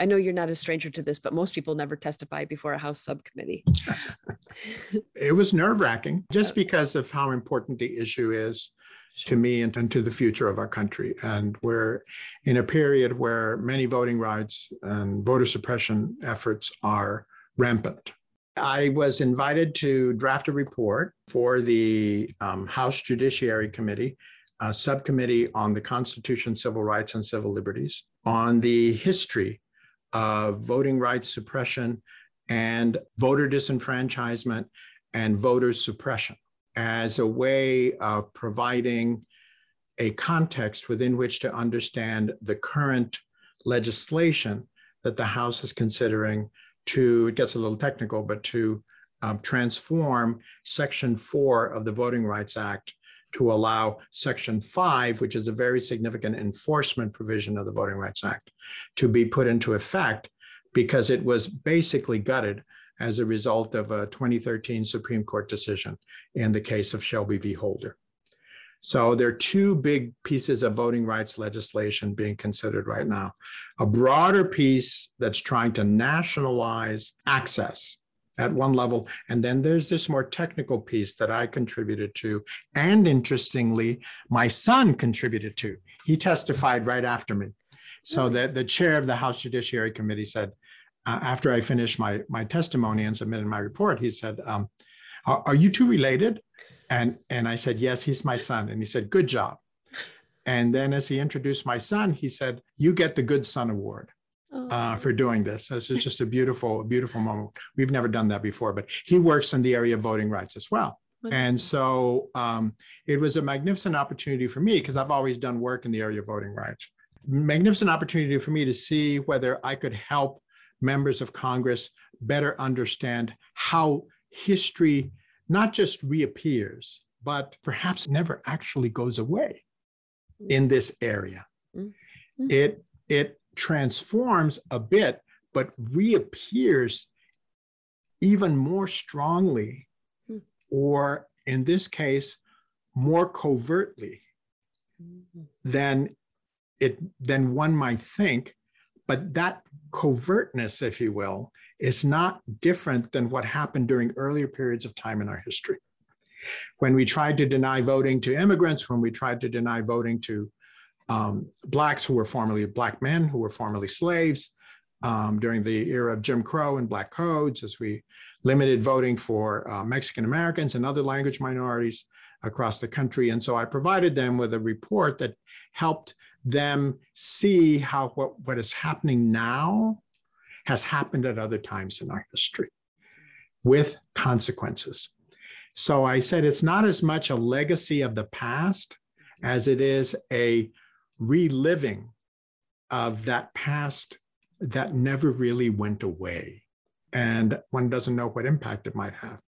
I know you're not a stranger to this, but most people never testify before a House subcommittee. it was nerve wracking just because of how important the issue is to me and, and to the future of our country. And we're in a period where many voting rights and voter suppression efforts are rampant. I was invited to draft a report for the um, House Judiciary Committee, a subcommittee on the Constitution, civil rights, and civil liberties, on the history of voting rights suppression and voter disenfranchisement and voter suppression as a way of providing a context within which to understand the current legislation that the House is considering to, it gets a little technical, but to um, transform Section 4 of the Voting Rights Act to allow Section 5, which is a very significant enforcement provision of the Voting Rights Act, to be put into effect because it was basically gutted as a result of a 2013 Supreme Court decision in the case of Shelby v. Holder. So there are two big pieces of voting rights legislation being considered right now. A broader piece that's trying to nationalize access at one level. And then there's this more technical piece that I contributed to. And interestingly, my son contributed to. He testified right after me. So that the chair of the House Judiciary Committee said, uh, after I finished my, my testimony and submitted my report, he said, um, are, are you two related? And, and I said, yes, he's my son. And he said, good job. And then as he introduced my son, he said, you get the Good Son Award. Uh, for doing this. This is just a beautiful, beautiful moment. We've never done that before, but he works in the area of voting rights as well. And so um, it was a magnificent opportunity for me because I've always done work in the area of voting rights. Magnificent opportunity for me to see whether I could help members of Congress better understand how history not just reappears, but perhaps never actually goes away in this area. Mm-hmm. It, it transforms a bit, but reappears even more strongly, mm-hmm. or in this case, more covertly mm-hmm. than it than one might think but that covertness, if you will, is not different than what happened during earlier periods of time in our history. When we tried to deny voting to immigrants, when we tried to deny voting to um, Blacks who were formerly Black men, who were formerly slaves, um, during the era of Jim Crow and Black codes, as we limited voting for uh, Mexican Americans and other language minorities across the country. And so I provided them with a report that helped them see how what, what is happening now has happened at other times in our history with consequences. So I said it's not as much a legacy of the past as it is a reliving of that past that never really went away. And one doesn't know what impact it might have.